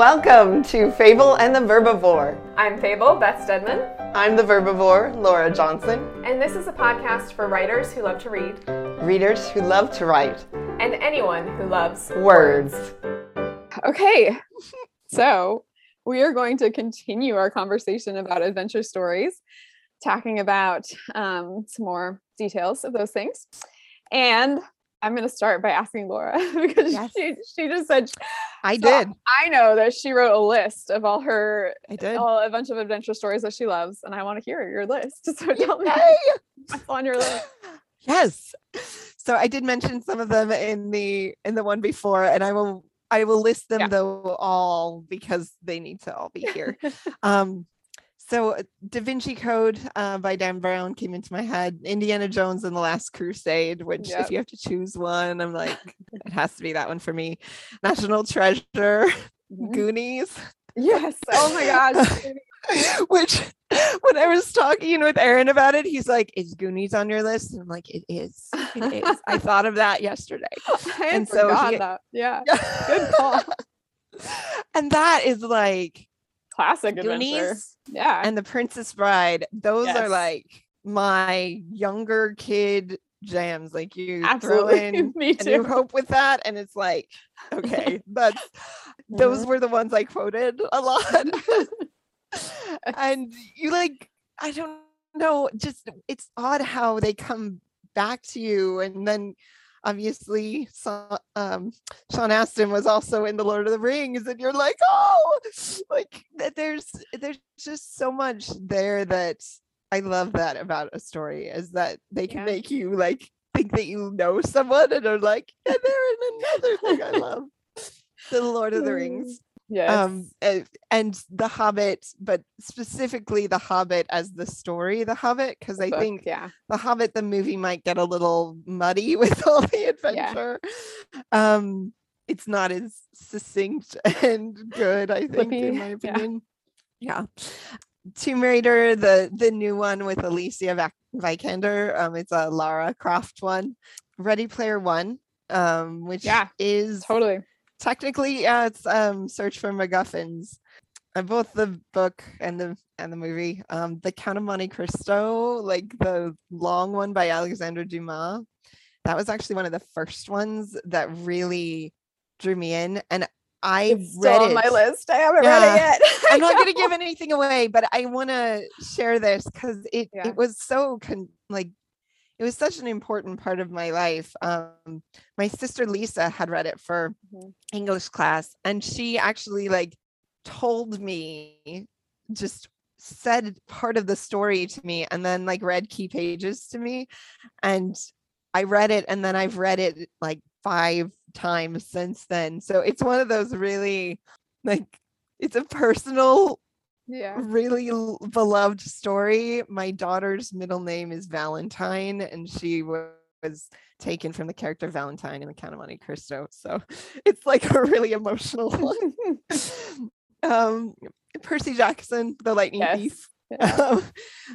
Welcome to Fable and the Verbivore. I'm Fable, Beth Stedman, I'm the Verbivore, Laura Johnson. and this is a podcast for writers who love to read Readers who love to write and anyone who loves words. Okay, so we are going to continue our conversation about adventure stories, talking about um, some more details of those things. And I'm going to start by asking Laura because Yes. she, she just said, I So, did. I know that she wrote a list of all her, I did. all, a bunch of adventure stories that she loves. And I want to hear your list. So tell me what's on your list. yes. So I did mention some of them in the in the one before, and I will I will list them Yeah. though all because they need to all be here. um so uh, Da Vinci Code uh, by Dan Brown came into my head. Indiana Jones and the Last Crusade, which Yep. if you have to choose one, I'm like, it has to be that one for me. National Treasure, Mhm. Goonies. Yes. Oh my gosh. which when I was talking with Aaron about it, he's like, Is Goonies on your list? And I'm like, It is. It is. I thought of that yesterday. I And so he- that. Yeah. Good call. and that is like Classic adventure. Yeah. and The Princess Bride. Those are like my younger kid jams. Like you Absolutely. throw in Me a new too. hope with that, and it's like, okay, that's those mm-hmm. were the ones I quoted a lot. and you like, I don't know, just it's odd how they come back to you. And then obviously um, Sean Astin was also in the Lord of the Rings, and you're like, oh, like th- there's there's just so much there that I love that about a story is that they can Yeah. make you like think that you know someone and are like, yeah, they're in another thing I love. The Lord of the Rings Yes. um and the hobbit but specifically the hobbit as the story the hobbit because i book, think yeah. the hobbit the movie might get a little muddy with all the adventure Yeah. um it's not as succinct and good i think Flippy, in my opinion yeah, tomb raider the the new one with alicia vikander um it's a lara croft one ready player one um which Yeah, is Totally. Technically yeah it's um search for macguffins uh, both the book and the and the movie um the count of monte cristo like the long one by Alexandre dumas that was actually one of the first ones that really drew me in and i It's read still on it my list. I haven't read it yet. I'm not going to give anything away but i want to share this because it Yeah. it was so con- like it was such an important part of my life um my sister lisa had read it for Mhm. english class and she actually like told me just said part of the story to me and then like read key pages to me and i read it and then i've read it like five times since then so it's one of those really like it's a personal Yeah. really beloved story. My daughter's middle name is Valentine, and she wa- was taken from the character Valentine in the Count of Monte Cristo. So it's like a really emotional one. um, Percy Jackson, The Lightning Yes. Thief. Um,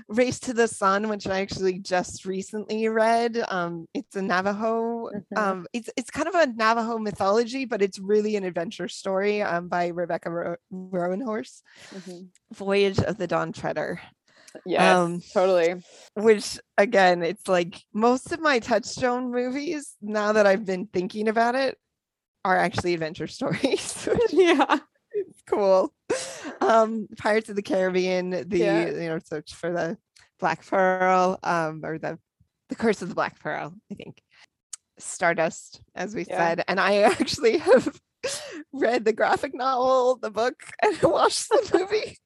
Race to the Sun, which I actually just recently read. Um, it's a Navajo. Mhm. Um, it's it's kind of a Navajo mythology, but it's really an adventure story um, by Rebecca Ro- Roanhorse. Mhm. Voyage of the Dawn Treader, Yeah, Um, totally. which again, it's like most of my Touchstone movies, now that I've been thinking about it, are actually adventure stories. Yeah. is cool. Um, Pirates of the Caribbean, the Yeah. you know, search for the Black Pearl, um, or the the Curse of the Black Pearl, I think. Stardust, as we Yeah. said. And I actually have read the graphic novel, the book, and watched the movie.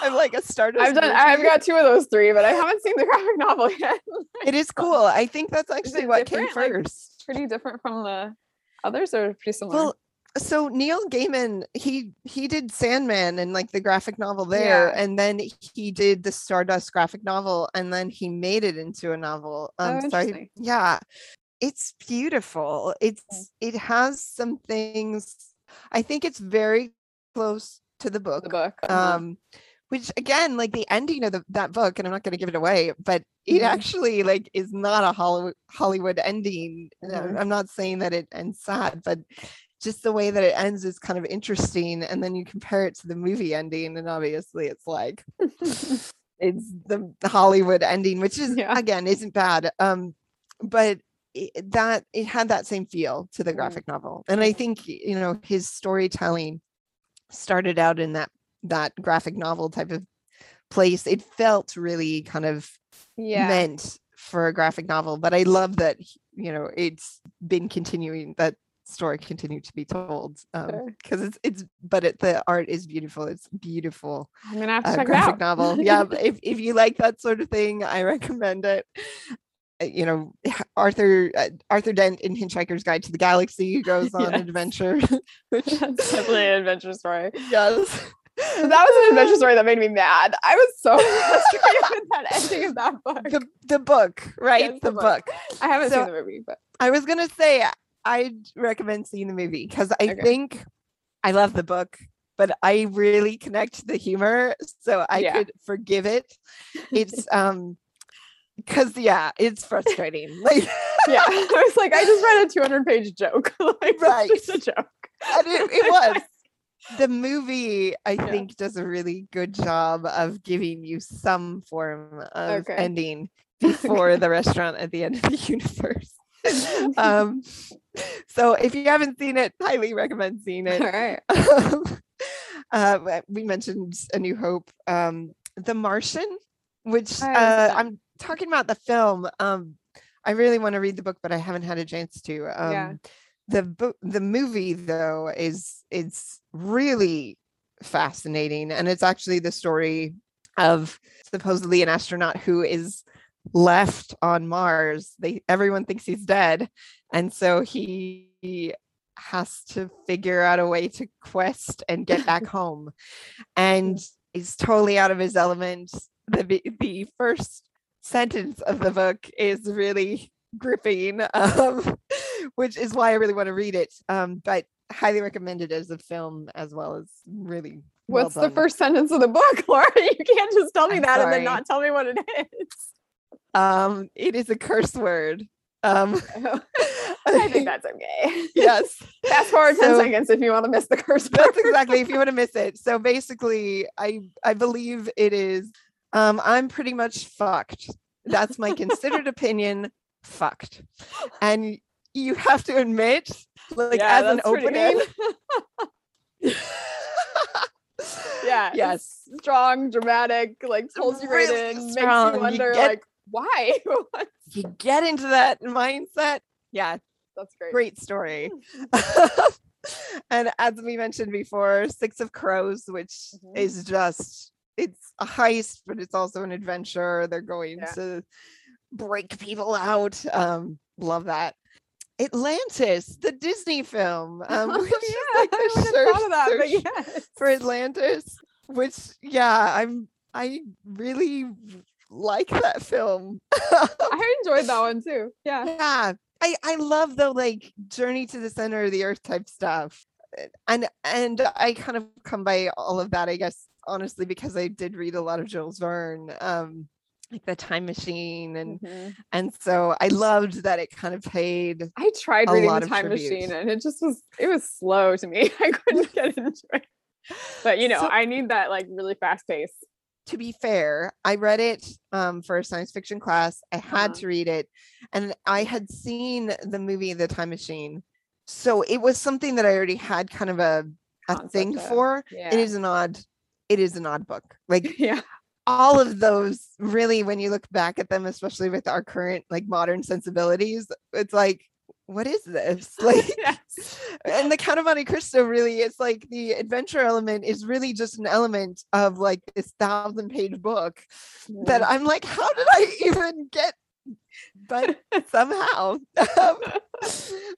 I'm like a Stardust. I've done. I've got two of those three, but I haven't seen the graphic novel yet. It is cool. I think that's actually what came different? Like, first. pretty different from the others, or pretty similar. Well, so Neil Gaiman, he he did Sandman and like the graphic novel there, Yeah. and then he did the Stardust graphic novel, and then he made it into a novel. Oh, Um, so I- yeah, it's beautiful. It's it has some things. I think it's very close to the book. the book. uh-huh. um which again like the ending of the, that book and i'm not going to give it away but it Mhm. actually like is not a hollywood hollywood ending Uh, Mhm. i'm not saying that it ends sad but just the way that it ends is kind of interesting. And then you compare it to the movie ending, and obviously it's like it's the Hollywood ending, which is Yeah. again isn't bad. Um, but it, that it had that same feel to the Mm. graphic novel, and I think you know his storytelling started out in that that graphic novel type of place. It felt really kind of yeah. meant for a graphic novel, but I love that you know it's been continuing that story continued to be told Sure. because it's it's but it, the art is beautiful it's beautiful I'm gonna have to uh, check it graphic out. novel. Yeah, if if you like that sort of thing, I recommend it. Uh, You know, Arthur uh, Arthur Dent in Hitchhiker's Guide to the Galaxy goes on Yes. an adventure. which That's definitely an adventure story. yes, That was an adventure story that made me mad. I was so frustrated with that ending of that book. the the book, right? Yes, the, the book. book. I haven't So- seen the movie, but I was gonna say I'd recommend seeing the movie because I Okay. think I love the book, but I really connect to the humor, so I Yeah. could forgive it. It's um because yeah, it's frustrating. Like yeah, I was like, I just read a 200 page joke. like, Right. It's a joke. and it, it was the movie i Yeah. think does a really good job of giving you some form of Okay. ending before the restaurant at the end of the universe um so if you haven't seen it highly recommend seeing it right. um, uh, we mentioned a new hope um the martian which uh, I'm talking about the film um i really want to read the book but i haven't had a chance to um Yeah. the book the movie though is it's really fascinating and it's actually the story of supposedly an astronaut who is left on mars they everyone thinks he's dead and so he has to figure out a way to quest and get back home. And he's totally out of his element. The the first sentence of the book is really gripping um which is why i really want to read it. Um but highly recommend it as a film as well as really well What's the first sentence of the book, Laura? You can't just tell me I'm that and then not tell me what it is. um it is a curse word um I think that's okay. yes. Fast forward 10 So- seconds if you want to miss the curse that's exactly if you want to miss it. So basically i i believe it is um i'm pretty much fucked. That's my considered opinion fucked. And you have to admit like Yeah, as an opening yeah. yes. Strong, dramatic, like pulls you right in, makes strong. you You wonder, get- like, why? you get into that mindset yeah that's great. great story and as we mentioned before six of crows which Mhm. is just it's a heist but it's also an adventure they're going Yeah. to break people out um love that atlantis the disney film um Oh, which yeah, like I the wouldn't have search, of that, search for atlantis which yeah i'm i really like that film I enjoyed that one too. Yeah. yeah i i love the like journey to the center of the earth type stuff and and i kind of come by all of that i guess honestly because i did read a lot of jules verne um like the time machine and Mhm. and so i loved that it kind of paid I tried reading the Time. Machine and it just was it was slow to me. I couldn't get into it. But you know, So- I need that like really fast pace. To be fair, I read it um, for a science fiction class. I had Uh-huh. to read it, and I had seen the movie The Time Machine, so it was something that I already had kind of a a Concept thing of, for. Yeah. It is an odd, it is an odd book. Like yeah. all of those, really, when you look back at them, especially with our current like modern sensibilities, it's like, what is this? Like, Yes. and the Count of Monte Cristo really is like the adventure element is really just an element of like this thousand page book that I'm like, how did I even get? But somehow, um,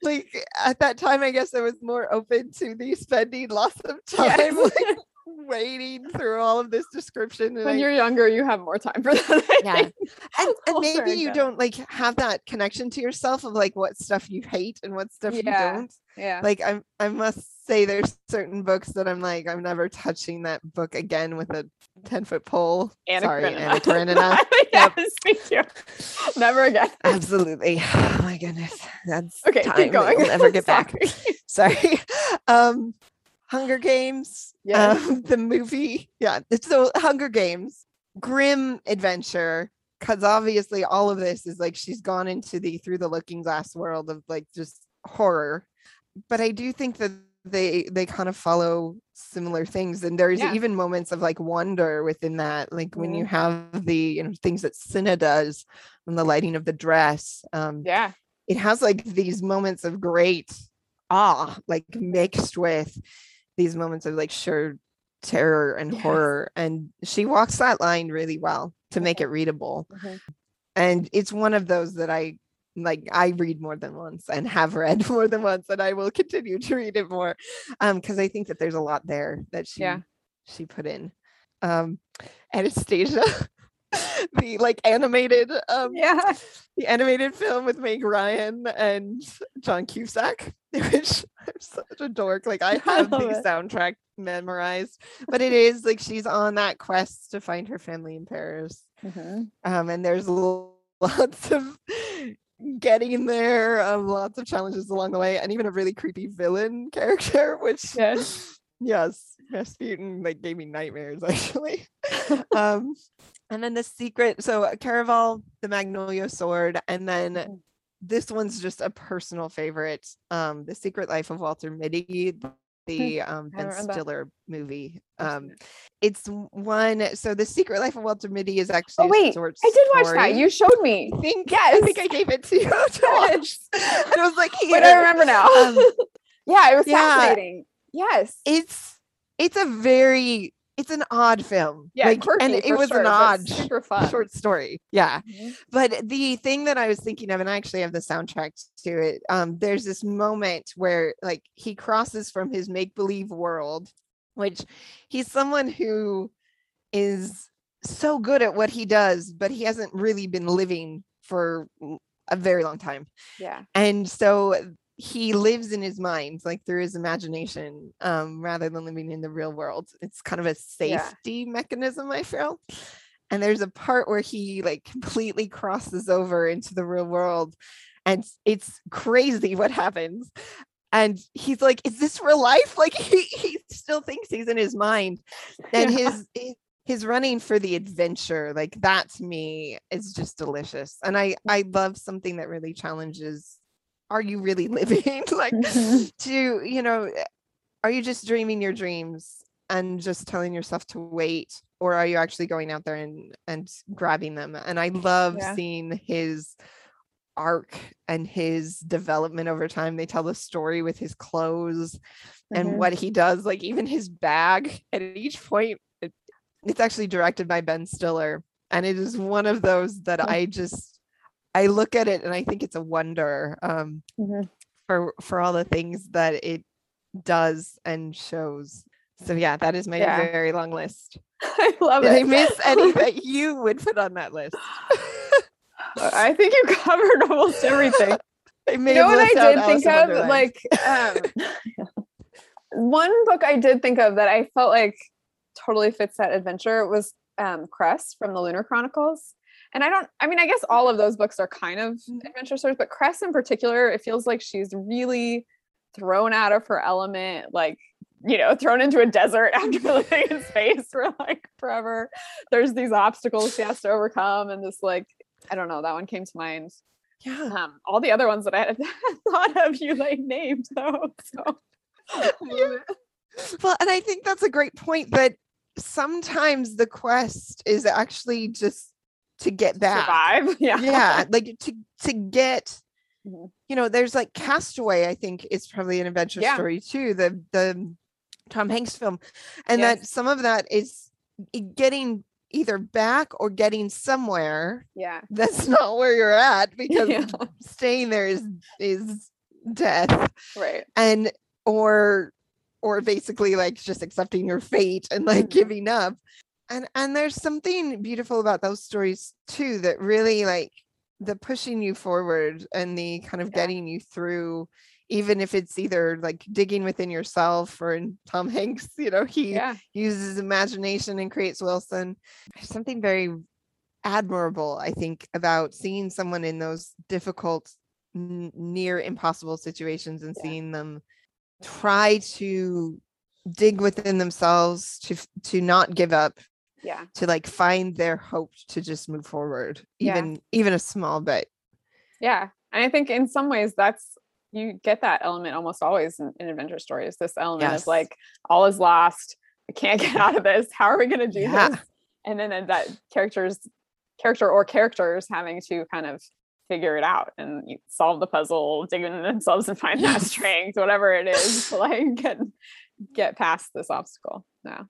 like at that time, I guess I was more open to the spending lots of time Yes. like, wading through all of this description. and when I- you're younger, you have more time for that. I Yeah. think. and, and older maybe you goes. don't like have that connection to yourself of like what stuff you hate and what stuff Yeah. you don't. Yeah. Like I I must say there's certain books that I'm like, I'm never touching that book again with a 10 foot pole. Anna Sorry, Karenina. Anna Karenina. yes, me too. Never again. Absolutely. Oh my goodness. That's Okay, time keep going. We'll never get back. Sorry. Sorry. Um Hunger Games. yeah, Um, the movie. Yeah. it's So Hunger Games, grim adventure. Cause obviously all of this is like she's gone into the through the looking glass world of like just horror. But I do think that they they kind of follow similar things and there's Yeah. even moments of like wonder within that like when Mm-hmm. you have the you know things that Cinna does and the lighting of the dress um Yeah. it has like these moments of great awe, like mixed with these moments of like sure terror and Yes. horror. And she walks that line really well to make it readable. Mhm. And it's one of those that I like I read more than once and have read more than once, and I will continue to read it more. Um, because I think that there's a lot there that she Yeah. she put in. Um Anastasia, the like animated um Yeah. the animated film with Meg Ryan and John Cusack, which I'm such a dork. Like I have the it. soundtrack memorized, but it is like she's on that quest to find her family in Paris. Mhm. Um, and there's lots of getting there, um, lots of challenges along the way, and even a really creepy villain character, which Yes. yes, Rasputin like gave me nightmares actually. um, and then the secret. So uh, Caraval, the Magnolia Sword, and then Mhm. this one's just a personal favorite. Um, the Secret Life of Walter Mitty, the um, Ben haven't read that. Stiller movie. Um, it's one. So the Secret Life of Walter Mitty is actually Oh wait, I did watch that. You showed me. I think I think I gave it to you to watch, and I was like, Wait, "Here." I remember now. Um, yeah, it was yeah. fascinating. Yes. it's it's a very it's an odd film. yeah, like, quirky and it was sure, an odd super fun. short story. Yeah. Mhm. But the thing that I was thinking of, and I actually have the soundtrack to it, um, there's this moment where like he crosses from his make-believe world, which he's someone who is so good at what he does, but he hasn't really been living for a very long time. Yeah. And so he lives in his mind, like through his imagination, um, rather than living in the real world. It's kind of a Yeah. safety mechanism, I feel. And there's a part where he like completely crosses over into the real world, and it's crazy what happens. And he's like, "Is this real life?" Like he he still thinks he's in his mind, and Yeah. his his his running for the adventure like that to me is just delicious and i i love something that really challenges are you really living? Like to you know are you just dreaming your dreams and just telling yourself to wait? Or are you actually going out there and and grabbing them? And i love Yeah. seeing his arc and his development over time. They tell the story with his clothes and Mhm. what he does like even his bag. At each point it, it's actually directed by ben stiller. And it is one of those that i just i look at it and i think it's a wonder um Mhm. for for all the things that it does and shows so yeah that is my Yeah. very long list I love did it. i miss any that you would put on that list I think you covered almost everything. You know what I did think Alice in of? Wonderland. Like um, one book I did think of that I felt like totally fits that adventure was um, Cress from the Lunar Chronicles. And I don't, I mean, I guess all of those books are kind of Mhm. adventure stories, but Cress in particular, it feels like she's really thrown out of her element, like, you know, thrown into a desert after living in space for like forever. There's these obstacles she has to overcome, and this, like, I don't know, that one came to mind. yeah Um, all the other ones that I had thought of, you like named though. So Yeah. well and i think that's a great point that sometimes the quest is actually just to get back survive. Yeah. yeah like to to get Mhm. you know there's like castaway i think is probably an adventure Yeah. story too the the tom hanks film and Yes. that some of that is getting either back or getting somewhere Yeah. that's not where you're at because Yeah. staying there is is death Right. and or or basically like just accepting your fate and like Mhm. giving up and and there's something beautiful about those stories too that really like the pushing you forward and the kind of Yeah. getting you through even if it's either like digging within yourself or in tom hanks you know he Yeah. uses imagination and creates wilson there's something very admirable i think about seeing someone in those difficult n- near impossible situations and Yeah. seeing them try to dig within themselves to to not give up Yeah. to like find their hope to just move forward Yeah. even even a small bit Yeah. And I think in some ways that's you get that element almost always in, in adventure stories. This element Yes. of like all is lost. We can't get out of this. How are we gonna do Yeah. this? And then uh, that characters character or characters having to kind of figure it out and solve the puzzle, dig into themselves and find that strength, whatever it is, to like get get past this obstacle. Yeah.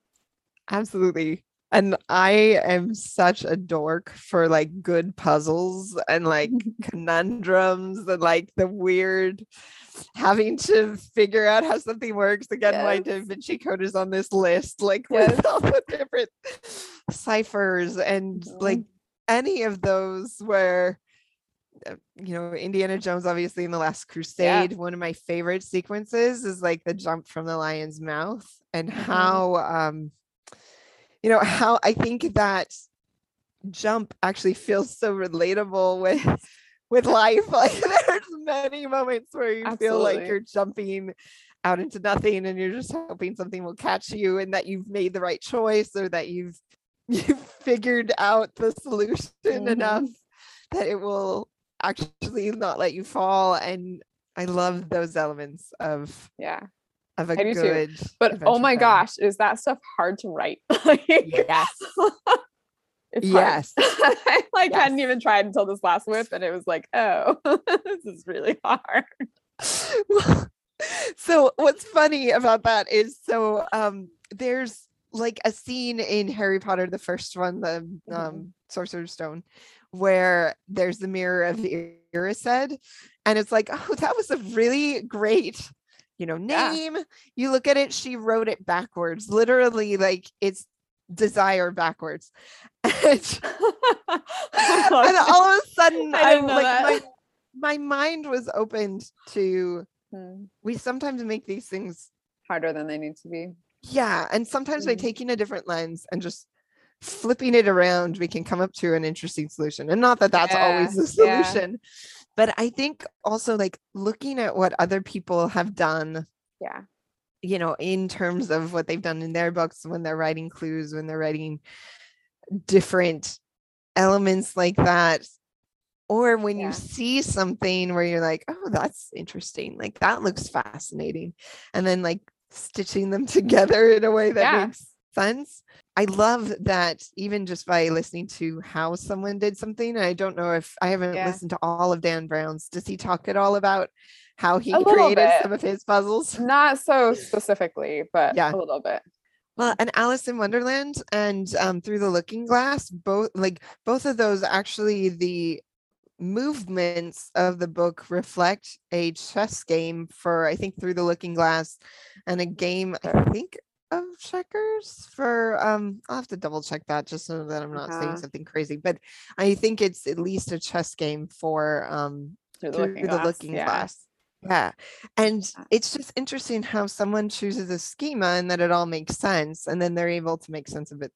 absolutely and i am such a dork for like good puzzles and like conundrums and like the weird having to figure out how something works again my da vinci code is on this list like Yes. with all the different ciphers and Mhm. like any of those where uh, you know indiana jones obviously in the last crusade one of my favorite sequences is like the jump from the lion's mouth and Mhm. how um you know how i think that jump actually feels so relatable with with life like there's many moments where you feel like you're jumping out into nothing and you're just hoping something will catch you and that you've made the right choice or that you've you've figured out the solution Mhm. enough that it will actually not let you fall and i love those elements of Yeah. Of a I do too. But oh my film. gosh, is that stuff hard to write? like, yes yes I like hadn't even tried until this last whip, and it was like, oh, this is really hard. So what's funny about that is so um there's like a scene in Harry Potter the first one the Mhm. um Sorcerer's Stone where there's the mirror of the Erised and it's like oh that was a really great you know Yeah. name you look at it she wrote it backwards literally like it's desire backwards and, and all of a sudden I I'm like my my mind was opened to Hmm, we sometimes make these things harder than they need to be. yeah and sometimes by Mhm. taking a different lens and just flipping it around we can come up to an interesting solution and not that that's always the solution yeah. But i think also like looking at what other people have done Yeah. you know in terms of what they've done in their books when they're writing clues when they're writing different elements like that or when Yeah. you see something where you're like oh that's interesting like that looks fascinating and then like stitching them together in a way that Yeah. makes sense i love that even just by listening to how someone did something i don't know if i haven't Yeah. listened to all of dan brown's does he talk at all about how he created bit. some of his puzzles Not so specifically, but Yeah. a little bit. Well, and Alice in Wonderland and um, Through the Looking Glass, both like both of those actually the movements of the book reflect a chess game for I think Through the Looking Glass and a game I think of checkers for um I'll have to double check that just so that I'm not saying something crazy, but I think it's at least a chess game for um Through the through looking the glass. looking yeah. glass. Yeah. And it's just interesting how someone chooses a schema and that it all makes sense. And then they're able to make sense of it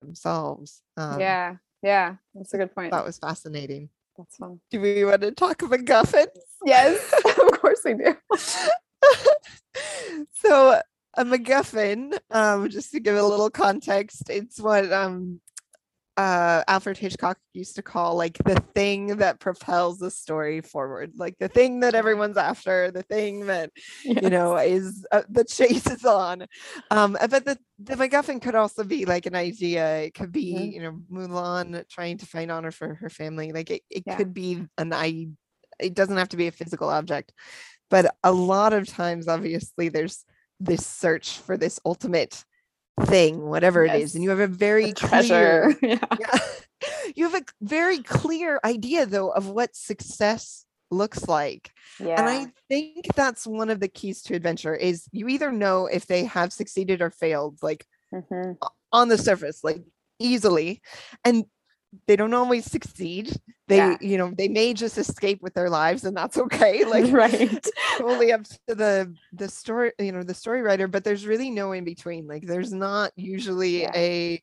themselves. Um, yeah. Yeah. That's a good point. That was fascinating. That's fun. Do we want to talk MacGuffins? Yes, of course we do. so a MacGuffin, um, just to give it a little context, it's what um uh Alfred Hitchcock used to call like the thing that propels the story forward, like the thing that everyone's after, the thing that you know is uh, the chase is on um uh, but the the macguffin could also be like an idea it could be Mhm. you know mulan trying to find honor for her family like it, it Yeah. could be an i it doesn't have to be a physical object but a lot of times obviously there's this search for this ultimate thing whatever it is and you have a very The Clear, yeah. Yeah. you have a very clear idea though of what success looks like. Yeah. And I think that's one of the keys to adventure is you either know if they have succeeded or failed, like Mhm. on the surface, like easily. And they don't always succeed. They, Yeah. you know, they may just escape with their lives and that's okay. Like right. totally up to the the story, you know, the story writer, but there's really no in between. Like there's not usually Yeah. a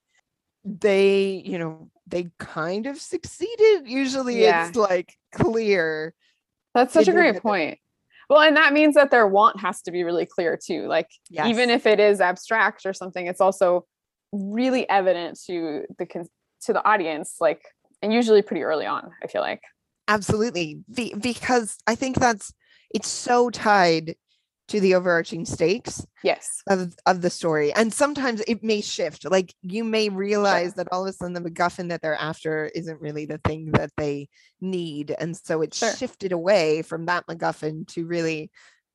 they, you know, they kind of succeeded. Usually Yeah. it's like clear. That's such a great it. point. Well, and that means that their want has to be really clear too. Like even if it is abstract or something, it's also really evident to the to the audience, like and usually pretty early on, I feel like. Absolutely. Be- because I think that's it's so tied to the overarching stakes Yes. of of the story. And sometimes it may shift. Like you may realize that all of a sudden the MacGuffin that they're after isn't really the thing that they need. And so it's Sure. shifted away from that MacGuffin to really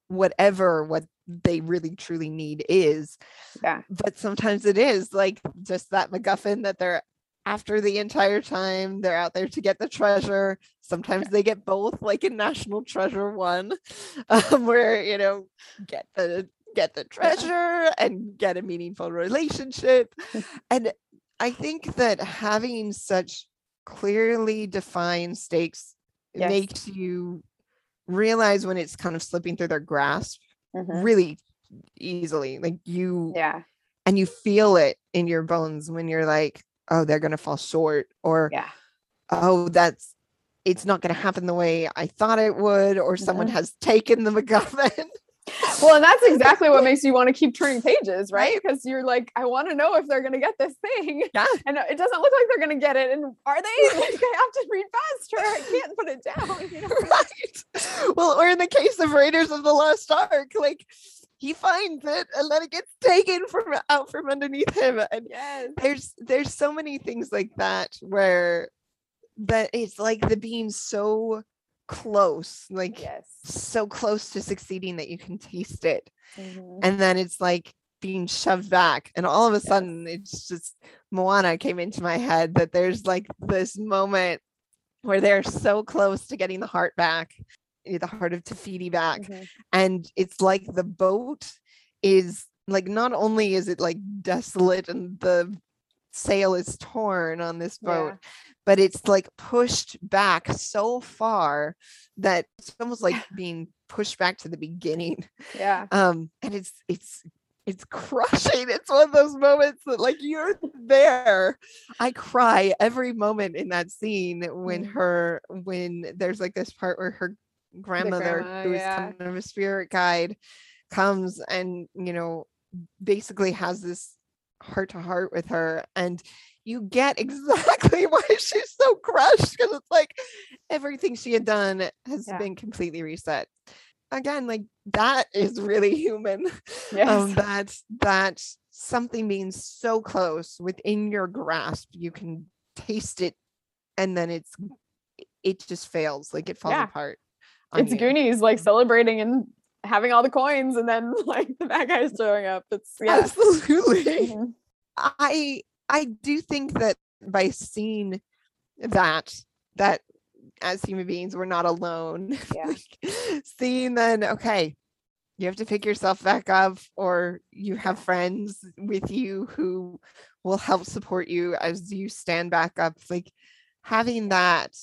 whatever what they really truly need is. Yeah. But sometimes it is like just that MacGuffin that they're after the entire time they're out there to get the treasure sometimes they get both like in national treasure one um, where you know get the get the treasure and get a meaningful relationship and i think that having such clearly defined stakes Yes. makes you realize when it's kind of slipping through their grasp Mhm. really easily like you Yeah. and you feel it in your bones when you're like oh they're going to fall short or Yeah. oh that's it's not going to happen the way i thought it would or someone Mhm. has taken the macguffin Well, and that's exactly what makes you want to keep turning pages, right? Right. Because you're like, I want to know if they're going to get this thing. yeah And it doesn't look like they're going to get it. And are they? Like, I have to read faster. I can't put it down. You know? right well or in the case of raiders of the lost ark like he finds it and then it gets taken from out from underneath him and Yes. there's there's so many things like that where that it's like the being so close like Yes. so close to succeeding that you can taste it Mhm. and then it's like being shoved back and all of a sudden it's just moana came into my head that there's like this moment where they're so close to getting the heart back the heart of Te Fiti back Mhm. and it's like the boat is like not only is it like desolate and the sail is torn on this boat but it's like pushed back so far that it's almost like being pushed back to the beginning Yeah. um and it's it's it's crushing it's one of those moments that like you're there i cry every moment in that scene when Mm. her when there's like this part where her grandmother grandma, who's yeah. kind of a spirit guide comes and you know basically has this heart to heart with her and you get exactly why she's so crushed because it's like everything she had done has Yeah. been completely reset again like that is really human Yes. um that that something being so close within your grasp you can taste it and then it's it just fails like it falls Yeah. apart it's you. Goonies like celebrating and having all the coins, and then like the bad guys showing up. It's yeah. absolutely Mhm. i i do think that by seeing that that as human beings we're not alone Yeah. Like, seeing then okay you have to pick yourself back up or you have friends with you who will help support you as you stand back up like having that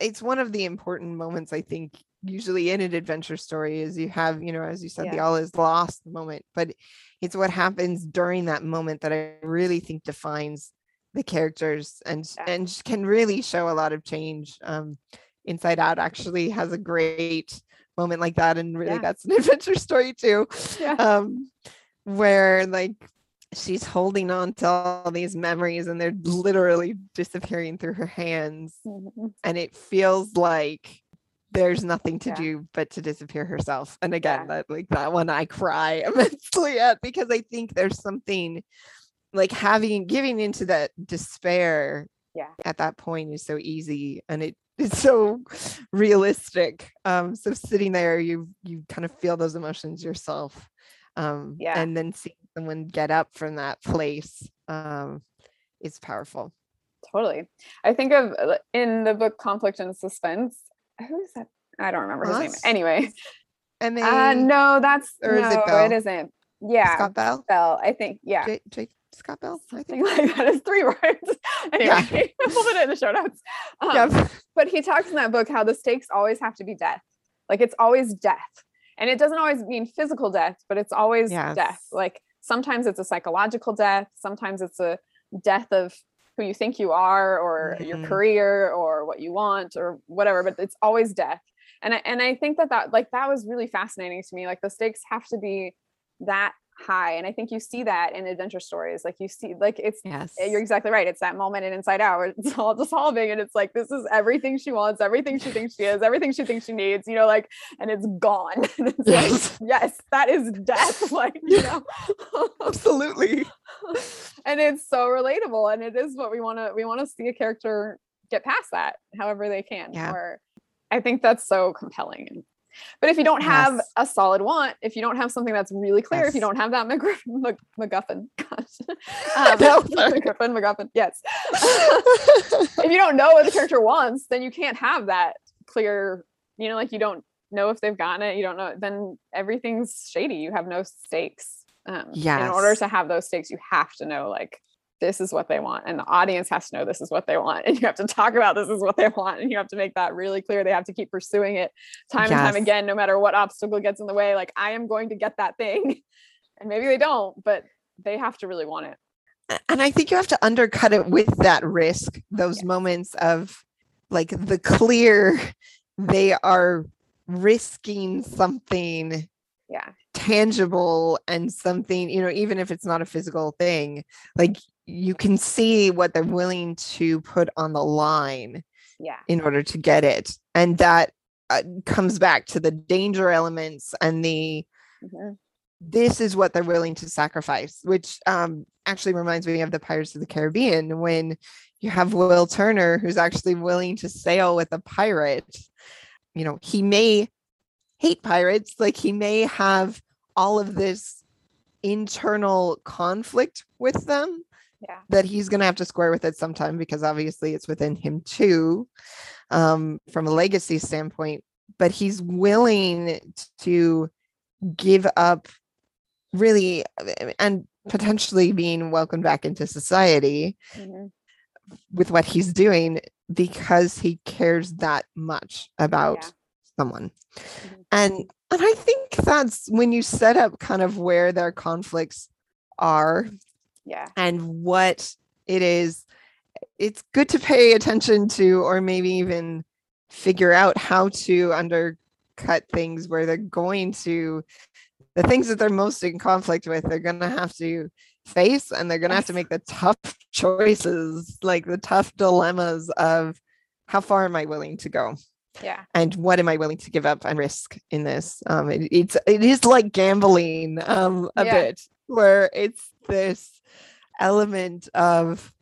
it's one of the important moments i think usually in an adventure story is you have you know as you said the all is lost moment but it's what happens during that moment that i really think defines the characters and Yeah. and can really show a lot of change um inside out actually has a great moment like that and really Yeah. that's an adventure story too Yeah. um where like she's holding on to all these memories and they're literally disappearing through her hands Mhm. and it feels like there's nothing to Yeah. do but to disappear herself and again Yeah. that like that one i cry immensely at because i think there's something like having giving into that despair Yeah. at that point is so easy and it is so realistic um so sitting there you you kind of feel those emotions yourself um Yeah. and then seeing someone get up from that place um is powerful Totally. I think of uh, in the book Conflict and Suspense. Who is that? I don't remember his name. Anyway, And then uh, no, that's or is it no, Bell? it isn't. Yeah, Scott Bell. Bell. I think yeah. J, J, Scott Bell. I think. like that is three words. Anyway, we'll put it in the show notes. Um, Yeah. but he talks in that book how the stakes always have to be death. Like it's always death. And it doesn't always mean physical death, but it's always death. Yes. Like sometimes it's a psychological death, sometimes it's a death of who you think you are or your Mhm. career or what you want or whatever, but it's always death. And I, and I think that that like that was really fascinating to me. Like the stakes have to be that high and I think you see that in adventure stories. Like you see like it's eh, Yes. you're exactly right. It's that moment in Inside Out where it's all dissolving, and it's like this is everything she wants, everything she thinks she is, everything she thinks she needs. You know, like, and it's gone. And it's Yes. like, yes, that is death. Like, you know, Absolutely. and it's so relatable, and it is what we want to we want to see a character get past that, however they can. Yeah. Or I think that's so compelling. But if you don't have Yes. a solid want, if you don't have something that's really clear, if you don't have that McGriff, Mc, MacGuffin, gosh, No. MacGuffin, MacGuffin, yes. if you don't know what the character wants, then you can't have that clear, you know, like you don't know if they've gotten it, you don't know, then everything's shady. You have no stakes. Um, In order to have those stakes, you have to know like this is what they want, and the audience has to know this is what they want, and you have to talk about this is what they want, and you have to make that really clear. They have to keep pursuing it time and time again, no matter what obstacle gets in the way. Like I am going to get that thing, and maybe they don't, but they have to really want it. and I think you have to undercut it with that risk, those moments of like the clear, they are risking something Yeah, tangible and something, you know, even if it's not a physical thing, like you can see what they're willing to put on the line yeah, in order to get it. And that uh, comes back to the danger elements and the mhm, this is what they're willing to sacrifice, which um, actually reminds me of the Pirates of the Caribbean when you have Will Turner who's actually willing to sail with a pirate. You know, he may hate pirates, like he may have all of this internal conflict with them yeah, that he's going to have to square with it sometime because obviously it's within him too um from a legacy standpoint but he's willing to give up really and potentially being welcomed back into society mhm, with what he's doing because he cares that much about Yeah. someone Mhm. and and i think that's when you set up kind of where their conflicts are yeah, and what it is it's good to pay attention to or maybe even figure out how to undercut things where they're going to the things that they're most in conflict with they're going to have to face and they're going to have to make the tough choices like the tough dilemmas of how far am i willing to go yeah, and what am I willing to give up and risk in this? Um, it, it's it is like gambling um, a Yeah. bit, where it's this element of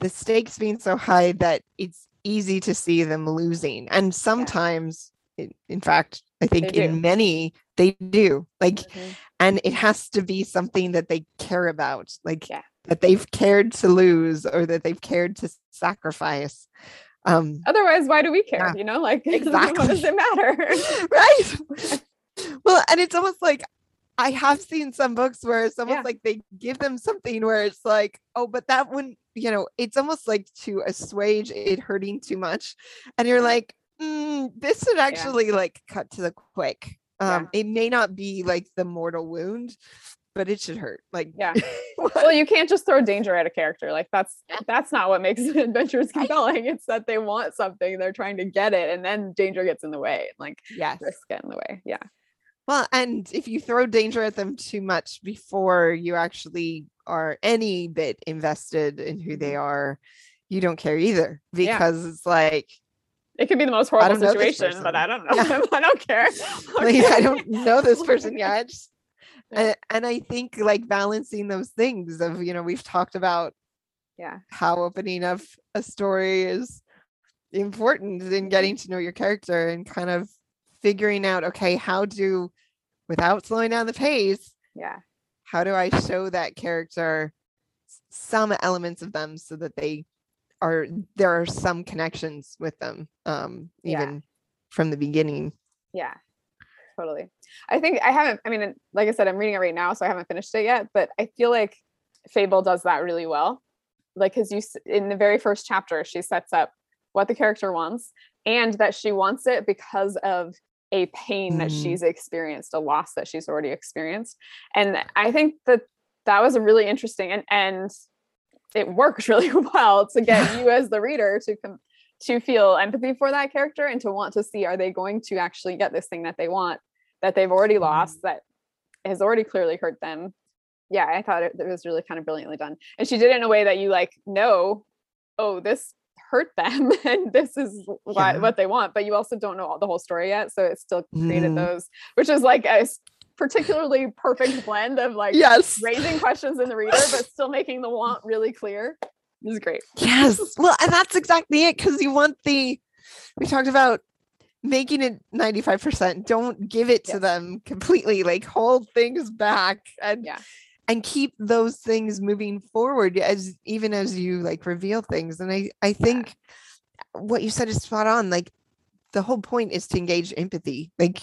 the stakes being so high that it's easy to see them losing, and sometimes, in, in fact, I think in many they do. Like, mhm, and it has to be something that they care about, like Yeah. that they've cared to lose or that they've cared to sacrifice. Um, Otherwise, why do we care? Yeah, You know, like what exactly. does it matter? right well and it's almost like i have seen some books where it's almost Yeah. like they give them something where it's like oh but that wouldn't you know it's almost like to assuage it hurting too much and you're like mm, this should actually like cut to the quick um it may not be like the mortal wound but it should hurt like Yeah. well, you can't just throw danger at a character. Like that's that's not what makes adventures compelling. It's that they want something, they're trying to get it, and then danger gets in the way. Like yes risk get in the way. Yeah. Well, and if you throw danger at them too much before you actually are any bit invested in who they are, you don't care either Mm-hmm. Yeah. because it's like, It could be the most horrible don't know this situation, but. I don't know. Yeah. I don't care. like, I don't know this person yet. Yeah. And, and I think like balancing those things of, you know, we've talked about Yeah. how opening up a story is important in getting to know your character and kind of figuring out, okay, how do, without slowing down the pace, Yeah. how do I show that character some elements of them so that they are there are some connections with them um Yeah. even from the beginning. Yeah, totally. I think I haven't, I mean, like I said, I'm reading it right now, so I haven't finished it yet, but I feel like Fable does that really well. Like, because you, in the very first chapter, she sets up what the character wants and that she wants it because of a pain that Mhm. she's experienced, a loss that she's already experienced. And I think that that was a really interesting and, and it works really well to get you as the reader to come to feel empathy for that character and to want to see are they going to actually get this thing that they want that they've already lost that has already clearly hurt them yeah i thought it, it was really kind of brilliantly done and she did it in a way that you like know oh this hurt them and this is why, Yeah. what they want but you also don't know all the whole story yet so it still created Mhm. those which is like a particularly perfect blend of like Yes. raising questions in the reader but still making the want really clear this is great Yes. Well, and that's exactly it because you want the, we talked about making it 95%. Don't give it to Yes. them completely, like hold things back and, Yeah. And keep those things moving forward as even as you like reveal things. And I, I think what you said is spot on. Like the whole point is to engage empathy. Like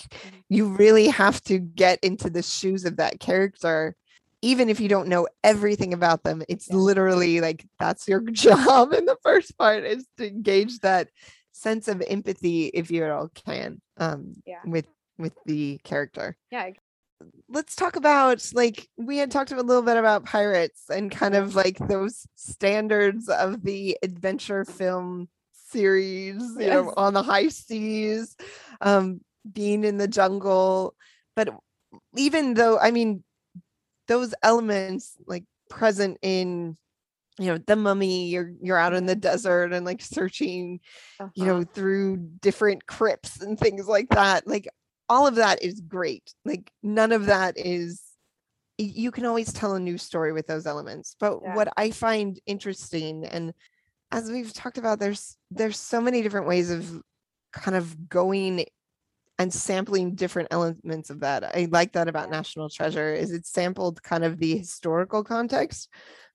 you really have to get into the shoes of that character even if you don't know everything about them it's Yeah. literally like that's your job in the first part is to engage that sense of empathy if you at all can um Yeah. with with the character yeah let's talk about like we had talked a little bit about pirates and kind of like those standards of the adventure film series you know on the high seas um being in the jungle but even though i mean those elements like present in you know the mummy you're you're out in the desert and like searching you know uh-huh. through different crypts and things like that like all of that is great like none of that is you can always tell a new story with those elements but Yeah. what i find interesting and as we've talked about there's there's so many different ways of kind of going and sampling different elements of that i like that about national treasure is it sampled kind of the historical context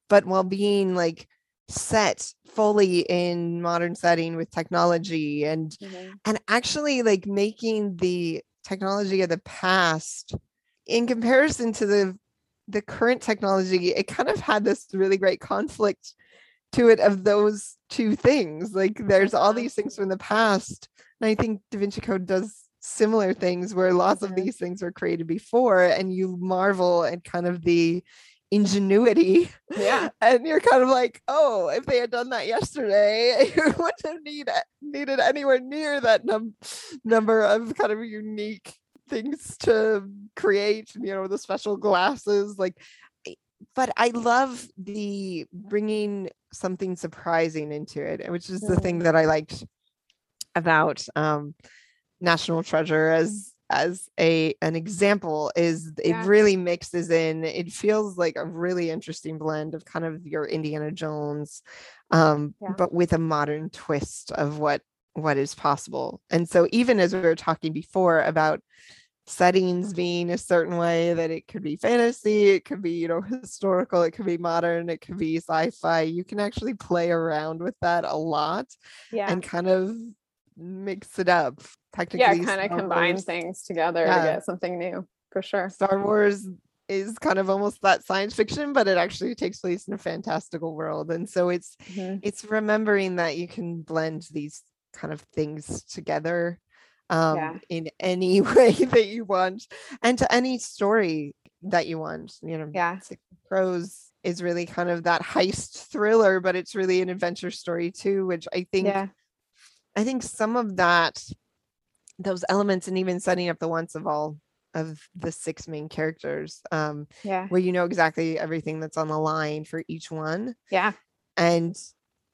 but while being like set fully in modern setting with technology and Mhm. and actually like making the technology of the past in comparison to the the current technology it kind of had this really great conflict to it of those two things like there's all these things from the past and i think da vinci code does similar things where lots of these things were created before and you marvel at kind of the ingenuity yeah and you're kind of like, oh, if they had done that yesterday, you wouldn't have need, needed anywhere near that num- number of kind of unique things to create. You know, the special glasses, like. But I love the bringing something surprising into it, which is the thing that I liked about um, National Treasure as as a an example is it Yeah. really mixes in it feels like a really interesting blend of kind of your indiana jones um Yeah. but with a modern twist of what what is possible and so even as we were talking before about settings being a certain way that it could be fantasy it could be you know historical it could be modern it could be sci-fi you can actually play around with that a lot yeah and kind of mix it up technically yeah kind of combine Wars- things together Yeah. to get something new for sure Star Wars is kind of almost that science fiction, but it actually takes place in a fantastical world. And so it's Mhm. it's remembering that you can blend these kind of things together um Yeah. in any way that you want and to any story that you want. You know, Yeah. Six Crows is really kind of that heist thriller, but it's really an adventure story too, which I think yeah I think some of that, those elements, and even setting up the once of all of the six main characters, um, yeah where you know exactly everything that's on the line for each one. yeah And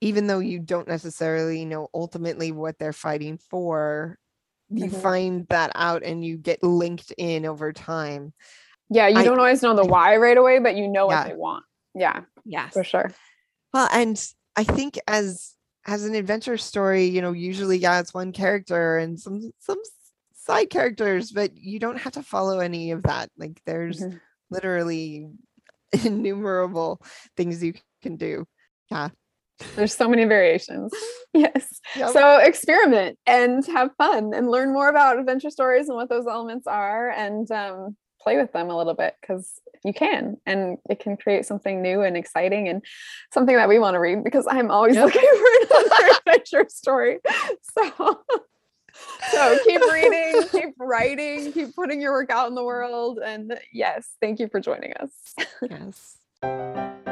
even though you don't necessarily know ultimately what they're fighting for, you Mhm. find that out and you get linked in over time. yeah you I- don't always know the why right away but you know what they want yeah Yes. for sure Well, and I think as as an adventure story, you know, usually yeah, it's one character and some some side characters, but you don't have to follow any of that. Like there's Mhm. literally innumerable things you can do. Yeah. There's so many variations. Yes. Yep. So experiment and have fun and learn more about adventure stories and what those elements are and um, play with them a little bit because you can and it can create something new and exciting and something that we want to read because I'm always Yep. looking for another adventure story. So so keep reading, keep writing, keep putting your work out in the world. And yes, thank you for joining us. yes.